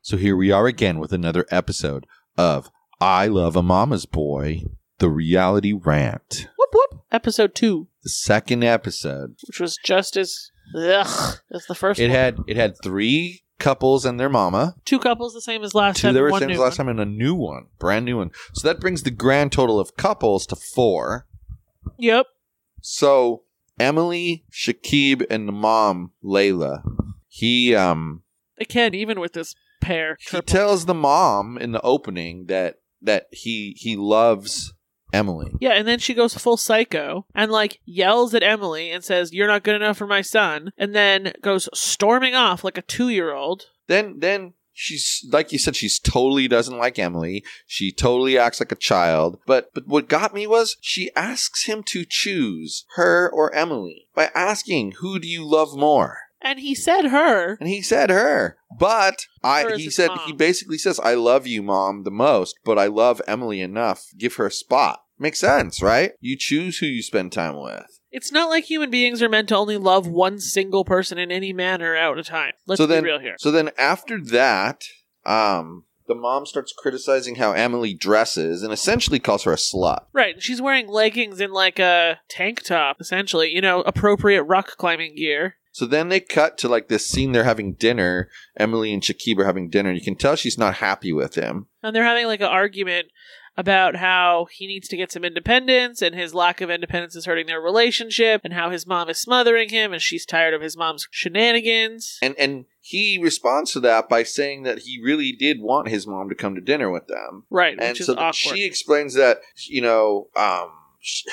So here we are again with another episode of I Love a Mama's Boy, the reality rant. Whoop whoop. Episode two, The second episode. which was just as ugh as the first It one. had it had three couples and their mama. two couples the same as last Two time. were one same as new last one. time and a new one, brand new one. So that brings the grand total of couples to four. Yep. So Emily, Shakib, and the mom, Layla. He um Again, even with this pair, he tells the mom in the opening that that he he loves Emily. yeah, and then she goes full psycho and like yells at Emily and says, "You're not good enough for my son," and then goes storming off like a two-year-old. Then then she's like you said she's totally doesn't like Emily. She totally acts like a child. But but what got me was she asks him to choose her or Emily by asking who do you love more? And he said her. And he said her. But I he said mom? he basically says I love you mom the most, but I love Emily enough. Give her a spot. Makes sense, right? You choose who you spend time with. It's not like human beings are meant to only love one single person in any manner at a time. Let's So be then- real here. So then after that, um the mom starts criticizing how Emily dresses and essentially calls her a slut. Right, and she's wearing leggings and like a tank top, essentially. You know, appropriate rock climbing gear. So then they cut to like this scene they're having dinner. Emily and Shakib are having dinner. You can tell she's not happy with him. And they're having like an argument about how he needs to get some independence and his lack of independence is hurting their relationship and how his mom is smothering him and she's tired of his mom's shenanigans. And and he responds to that by saying that he really did want his mom to come to dinner with them. right, and which is so she explains that you know um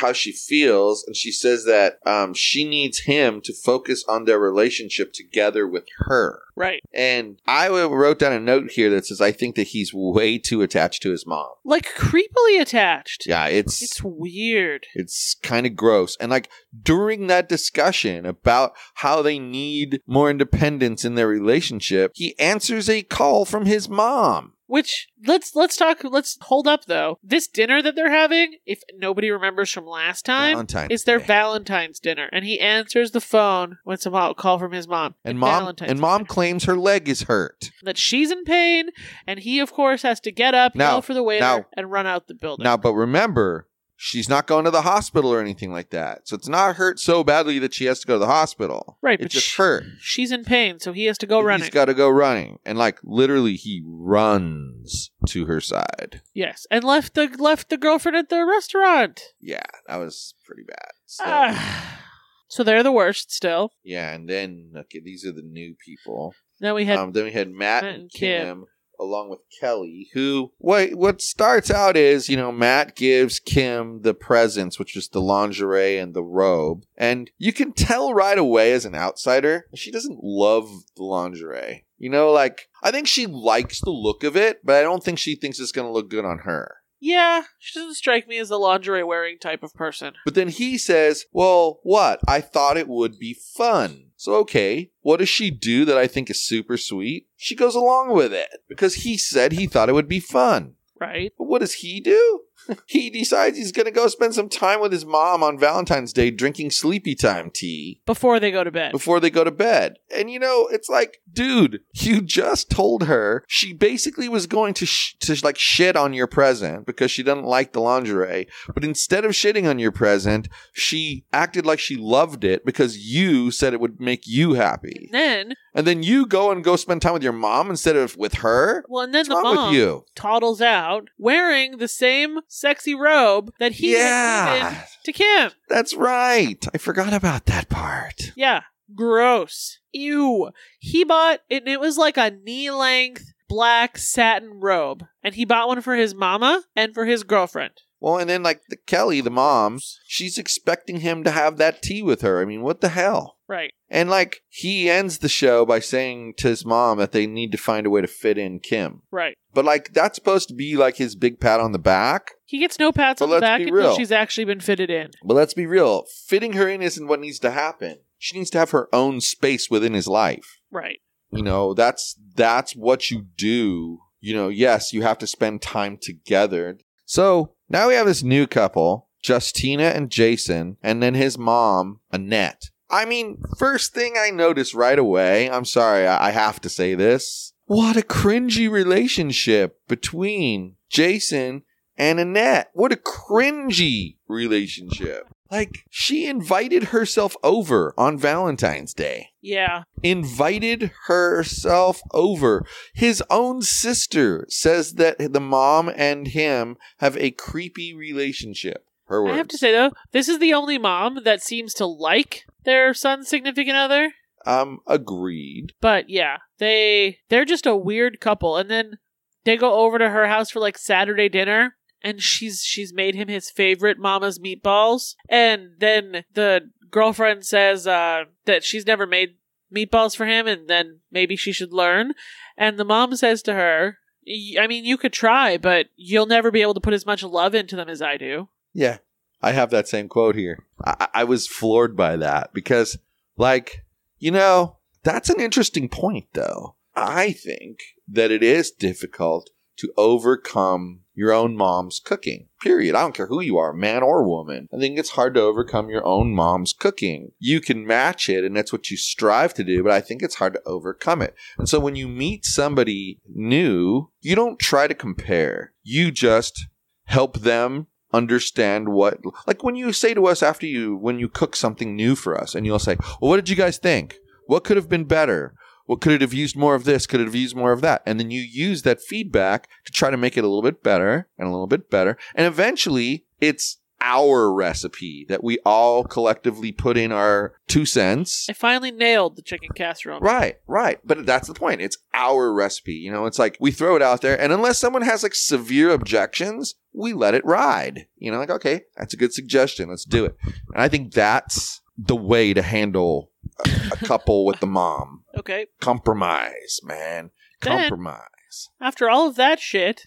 how she feels and she says that um she needs him to focus on their relationship together with her right. and I wrote down a note here that says i think that he's way too attached to his mom Like creepily attached. yeah it's It's weird. it's kind of gross and like during that discussion about how they need more independence in their relationship he answers a call from his mom Which let's let's talk let's hold up though. This dinner that they're having, if nobody remembers from last time, Valentine's it's their Day. Valentine's dinner, and he answers the phone when it's a call from his mom. and mom Valentine's and mom dinner. claims her leg is hurt that she's in pain, and he of course has to get up, Now- yell for the waiter, now- and run out the building. Now, but remember, she's not going to the hospital or anything like that. So it's not hurt so badly that she has to go to the hospital. right, It's but just sh- hurt. she's in pain, so he has to go He's running. He's got to go running, and like literally, he runs to her side. yes, and left the left the girlfriend at the restaurant. Yeah, that was pretty bad. So, Ah. so they're the worst still. yeah, and then okay, these are the new people. Now we had um, then we had Matt, Matt and and Kim. Kim. Along with Kelly, who what what starts out is you know Matt gives Kim the presents, which is the lingerie and the robe, and you can tell right away as an outsider she doesn't love the lingerie. You know, like I think she likes the look of it, but I don't think she thinks it's going to look good on her. yeah. She doesn't strike me as a lingerie wearing type of person. But then he says, Well, what? I thought it would be fun. So, okay, what does she do that I think is super sweet? She goes along with it because he said he thought it would be fun. Right? But what does he do? He decides he's going to go spend some time with his mom on Valentine's Day drinking sleepy time tea Before they go to bed. before they go to bed. And you know, it's like, dude, you just told her she basically was going to sh- to like shit on your present because she doesn't like the lingerie. But instead of shitting on your present, she acted like she loved it because you said it would make you happy. then, And then you go and go spend time with your mom instead of with her. well, and then What's the wrong mom with you? toddles out wearing the same sexy robe that he had given to Kim. that's right. I forgot about that part. Yeah. Gross. Ew. He bought and it was like a knee length black satin robe. And he bought one for his mama and for his girlfriend. Well, and then like the Kelly, the mom, she's expecting him to have that tea with her. I mean, what the hell? Right. And like he ends the show by saying to his mom that they need to find a way to fit in Kim. Right. But like that's supposed to be like his big pat on the back. He gets no pats But on the back until real. she's actually been fitted in. But let's be real, fitting her in isn't what needs to happen. She needs to have her own space within his life. Right. You know, that's that's what you do. You know, yes, you have to spend time together. So now we have this new couple, Justina and Jason, and then his mom, Annette. I mean, first thing I noticed right away, I'm sorry, I have to say this. What a cringy relationship between Jason and Annette. What a cringy relationship. Like, she invited herself over on Valentine's Day Yeah. invited herself over. His own sister says that the mom and him have a creepy relationship. Her words. I have to say though, this is the only mom that seems to like their son's significant other. um, agreed. But yeah, they they're just a weird couple. And then they go over to her house for like Saturday dinner, and she's she's made him his favorite mama's meatballs. And then the girlfriend says uh, that she's never made meatballs for him, and then maybe she should learn. And the mom says to her, "Y- "I mean, you could try, but you'll never be able to put as much love into them as I do." Yeah, I have that same quote here. I- I was floored by that because, like, you know, that's an interesting point, though. I think that it is difficult to overcome your own mom's cooking. Period. I don't care who you are, man or woman. I think it's hard to overcome your own mom's cooking. You can match it, and that's what you strive to do, but I think it's hard to overcome it. And so when you meet somebody new, you don't try to compare. You just help them understand what like when you say to us after you when you cook something new for us and you'll say well what did you guys think what could have been better what could it have used more of this could it have used more of that and then you use that feedback to try to make it a little bit better and a little bit better and eventually it's our recipe that we all collectively put in our two cents I finally nailed the chicken casserole. Right, right. But that's the point. It's our recipe. You know, it's like we throw it out there, and unless someone has like severe objections, we let it ride. You know, like, okay, that's a good suggestion. Let's do it. And I think that's the way to handle a, a couple with the mom. Okay. Compromise, man. Then- Compromise. After all of that shit,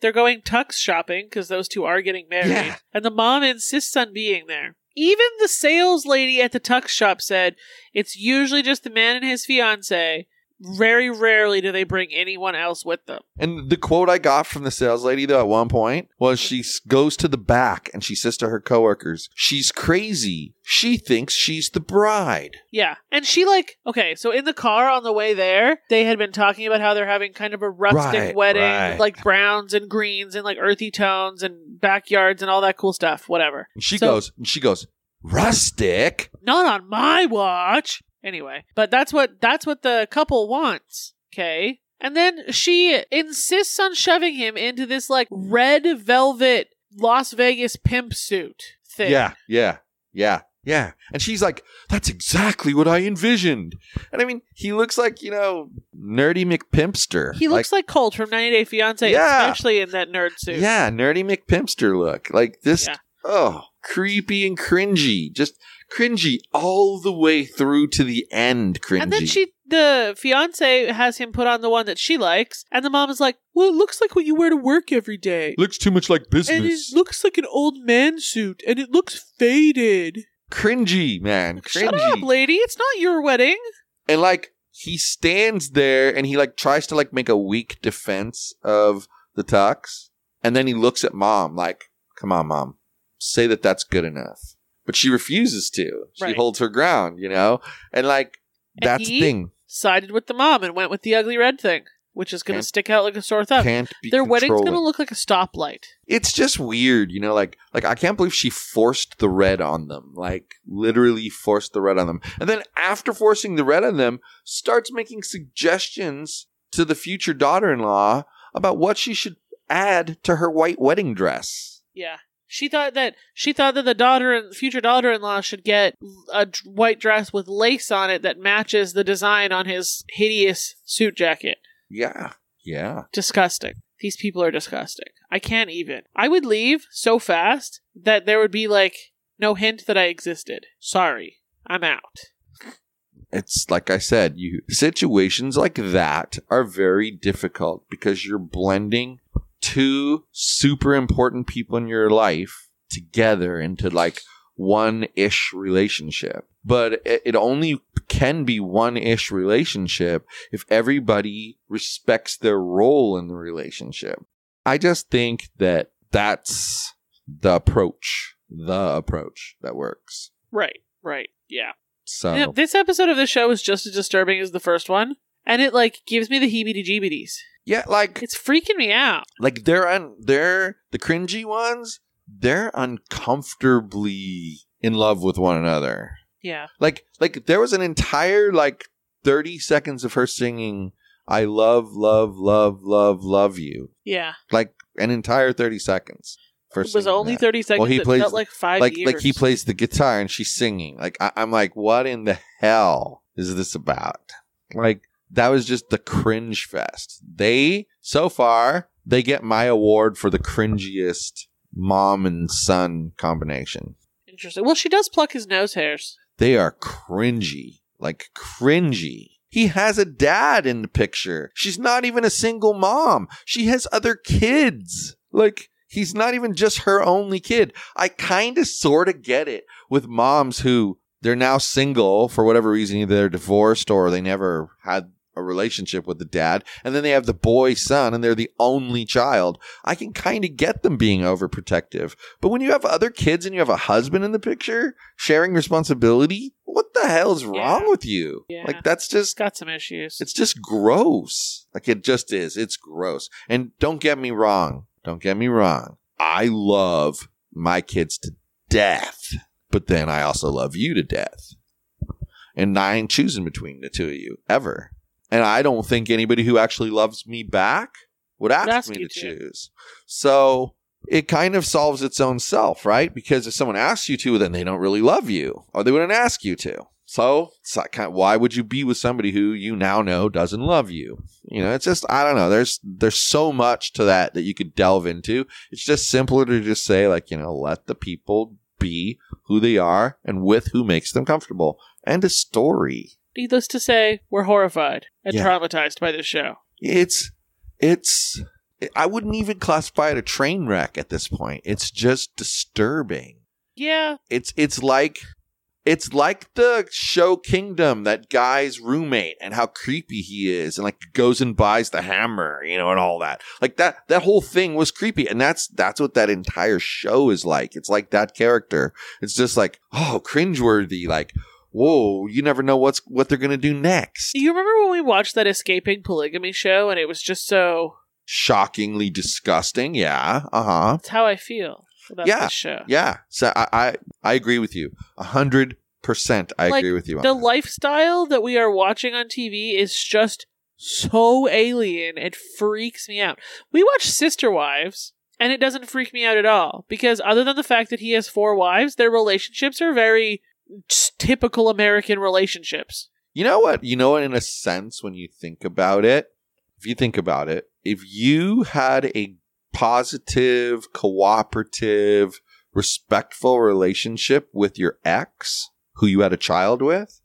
they're going tux shopping because those two are getting married, Yeah. and the mom insists on being there. Even the sales lady at the tux shop said it's usually just the man and his fiance. Very rarely do they bring anyone else with them. And the quote I got from the sales lady though at one point was she goes to the back and she says to her coworkers, "She's crazy. She thinks she's the bride." Yeah. And she, like, okay, so in the car on the way there, they had been talking about how they're having kind of a rustic Right, wedding right. like browns and greens and like earthy tones and backyards and all that cool stuff, whatever. And she So- goes, and she goes, rustic. Not on my watch. Anyway, but that's what that's what the couple wants. Okay. And then she insists on shoving him into this like red velvet Las Vegas pimp suit thing. Yeah, yeah, yeah, yeah. And she's like, that's exactly what I envisioned. And I mean, he looks like, you know, nerdy McPimpster. He looks like, Colt from 90 Day Fiance, Yeah. especially in that nerd suit. yeah, nerdy McPimpster look. Like this, Yeah. oh, creepy and cringy. Just cringy all the way through to the end cringy. And then she, the fiance, has him put on the one that she likes, and the mom is like, "Well, it looks like what you wear to work every day, looks too much like and it business. looks like an old man suit, and it looks faded." cringy, man. Cringy. Shut up, lady! It's not your wedding. and like he stands there and he like tries to like make a weak defense of the tux And then he looks at mom like, come on, mom, say that that's good enough. But she refuses to. She Right. holds her ground, you know? And like, And that's he the thing. Sided with the mom and went with the ugly red thing, which is going to stick out like a sore thumb. Can't be Their wedding's going to look like a stoplight. it's just weird, you know, like like I can't believe she forced the red on them. Like literally forced the red on them. And then after forcing the red on them, starts making suggestions to the future daughter-in-law about what she should add to her white wedding dress. Yeah. She thought that she thought that the daughter and future daughter-in-law should get a white dress with lace on it that matches the design on his hideous suit jacket. Yeah. Yeah. Disgusting. These people are disgusting. I can't even. I would leave so fast that there would be like no hint that I existed. Sorry. I'm out. It's like I said, you situations like that are very difficult because you're blending two super important people in your life together into like one ish relationship. But it, only can be one ish relationship if everybody respects their role in the relationship. I just think that that's the approach, the approach that works. Right. Right. Yeah. So You know, this episode of the show is just as disturbing as the first one, and it like gives me the heebie-jeebies. Yeah, like It's freaking me out. like they're un- they're the cringy ones they're uncomfortably in love with one another Yeah. like like there was an entire like 30 seconds of her singing i love love love love love you Yeah. like an entire 30 seconds for It was only that. 30 seconds. Well, he plays- felt like five like years. like he plays the guitar and she's singing like I- i'm like what in the hell is this about like that was just the cringe fest. They so far they get my award for the cringiest mom and son combination. Interesting. Well, she does pluck his nose hairs. they are cringy like cringy. He has a dad in the picture. She's not even a single mom. She has other kids. Like he's not even just her only kid. I kind of sort of get it with moms who they're now single for whatever reason either they're divorced or they never had a relationship with the dad and then they have the boy son and they're the only child i can kind of get them being overprotective. But when you have other kids and you have a husband in the picture sharing responsibility what the hell is wrong Yeah. with you? Yeah. like that's It's just got some issues. it's just gross. Like it just is. It's gross. And don't get me wrong. Don't get me wrong. I love my kids to death but then i also love you to death. And i ain't choosing between the two of you ever and i don't think anybody who actually loves me back would ask, ask me to choose so it kind of solves its own self, right? Because if someone asks you to, then they don't really love you, or they wouldn't ask you to. So, it's like, kind of- why would you be with somebody who you now know doesn't love you? You know, it's just I don't know. There's there's so much to that that you could delve into. It's just simpler to just say like, you know, let the people be who they are and with who makes them comfortable. And a story. Needless to say, we're horrified and Yeah. traumatized by this show. It's it's I wouldn't even classify it a train wreck at this point. It's just disturbing. Yeah. It's it's like it's like the show Kingdom, that guy's roommate, and how creepy he is, and like goes and buys the hammer, you know, and all that. Like that that whole thing was creepy, and that's that's what that entire show is like. It's like that character. It's just like oh, cringeworthy. Like whoa, you never know what's what they're gonna do next. You remember when we watched that escaping polygamy show and it was just so Shockingly disgusting. Yeah. Uh huh. that's how I feel about Yeah. this show. Yeah. So I I, I agree with you. A hundred percent. I Like, agree with you. On The that. lifestyle that we are watching on TV is just so alien. It freaks me out. We watch Sister Wives, and it doesn't freak me out at all because, other than the fact that he has four wives, their relationships are very typical American relationships. You know what? You know what? In a sense, when you think about it, if you think about it, if you had a positive, cooperative, respectful relationship with your ex, who you had a child with,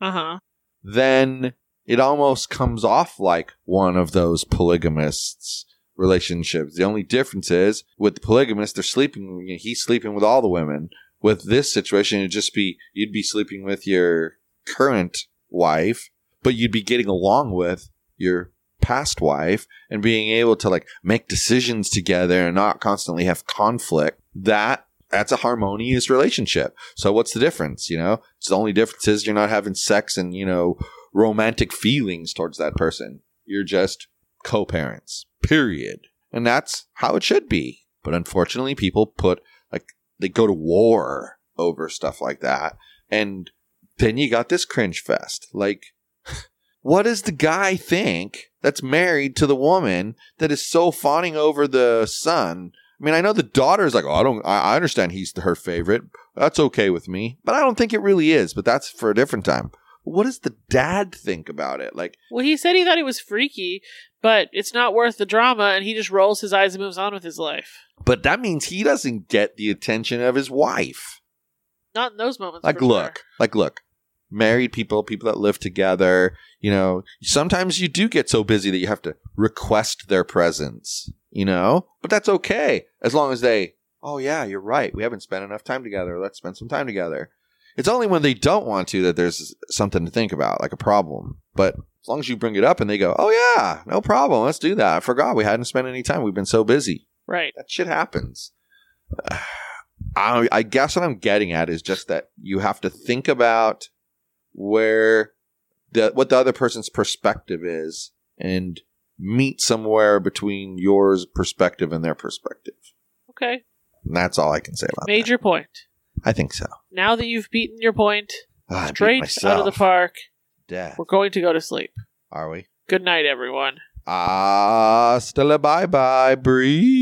Uh huh. then it almost comes off like one of those polygamists relationships. The only difference is with the polygamist, they're sleeping. He's sleeping with all the women. With this situation, it'd just be you'd be sleeping with your current wife, but you'd be getting along with your past wife and being able to like make decisions together and not constantly have conflict, that that's a harmonious relationship. So what's the difference? You know, it's the only difference is you're not having sex and, you know, romantic feelings towards that person. You're just co-parents, period. And that's how it should be. But unfortunately, people put they go to war over stuff like that. And then you got this cringe fest. Like, what does the guy think that's married to the woman that is so fawning over the son? I mean, I know the daughter's like, oh, I don't, I I understand he's her favorite. That's okay with me, but I don't think it really is. But that's for a different time. What does the dad think about it? Like, Well, he said he thought it was freaky, but it's not worth the drama, and he just rolls his eyes and moves on with his life. But that means he doesn't get the attention of his wife. Not in those moments. Like, look, sure. like, look, married people, people that live together, you know, sometimes you do get so busy that you have to request their presence, you know, but that's okay as long as they, oh, yeah, you're right. We haven't spent enough time together. Let's spend some time together. It's only when they don't want to that there's something to think about, like a problem. But as long as you bring it up and they go, oh, yeah, no problem. Let's do that. I forgot we hadn't spent any time. We've been so busy Right. that shit happens. I, I guess what I'm getting at is just that you have to think about where the what the other person's perspective is and meet somewhere between yours perspective and their perspective. Okay. And that's all I can say about Made your point. I think so. Now that you've beaten your point Ah, straight out of the park, Death. we're going to go to sleep. Are we? Good night, everyone. Hasta la bye bye, Bree.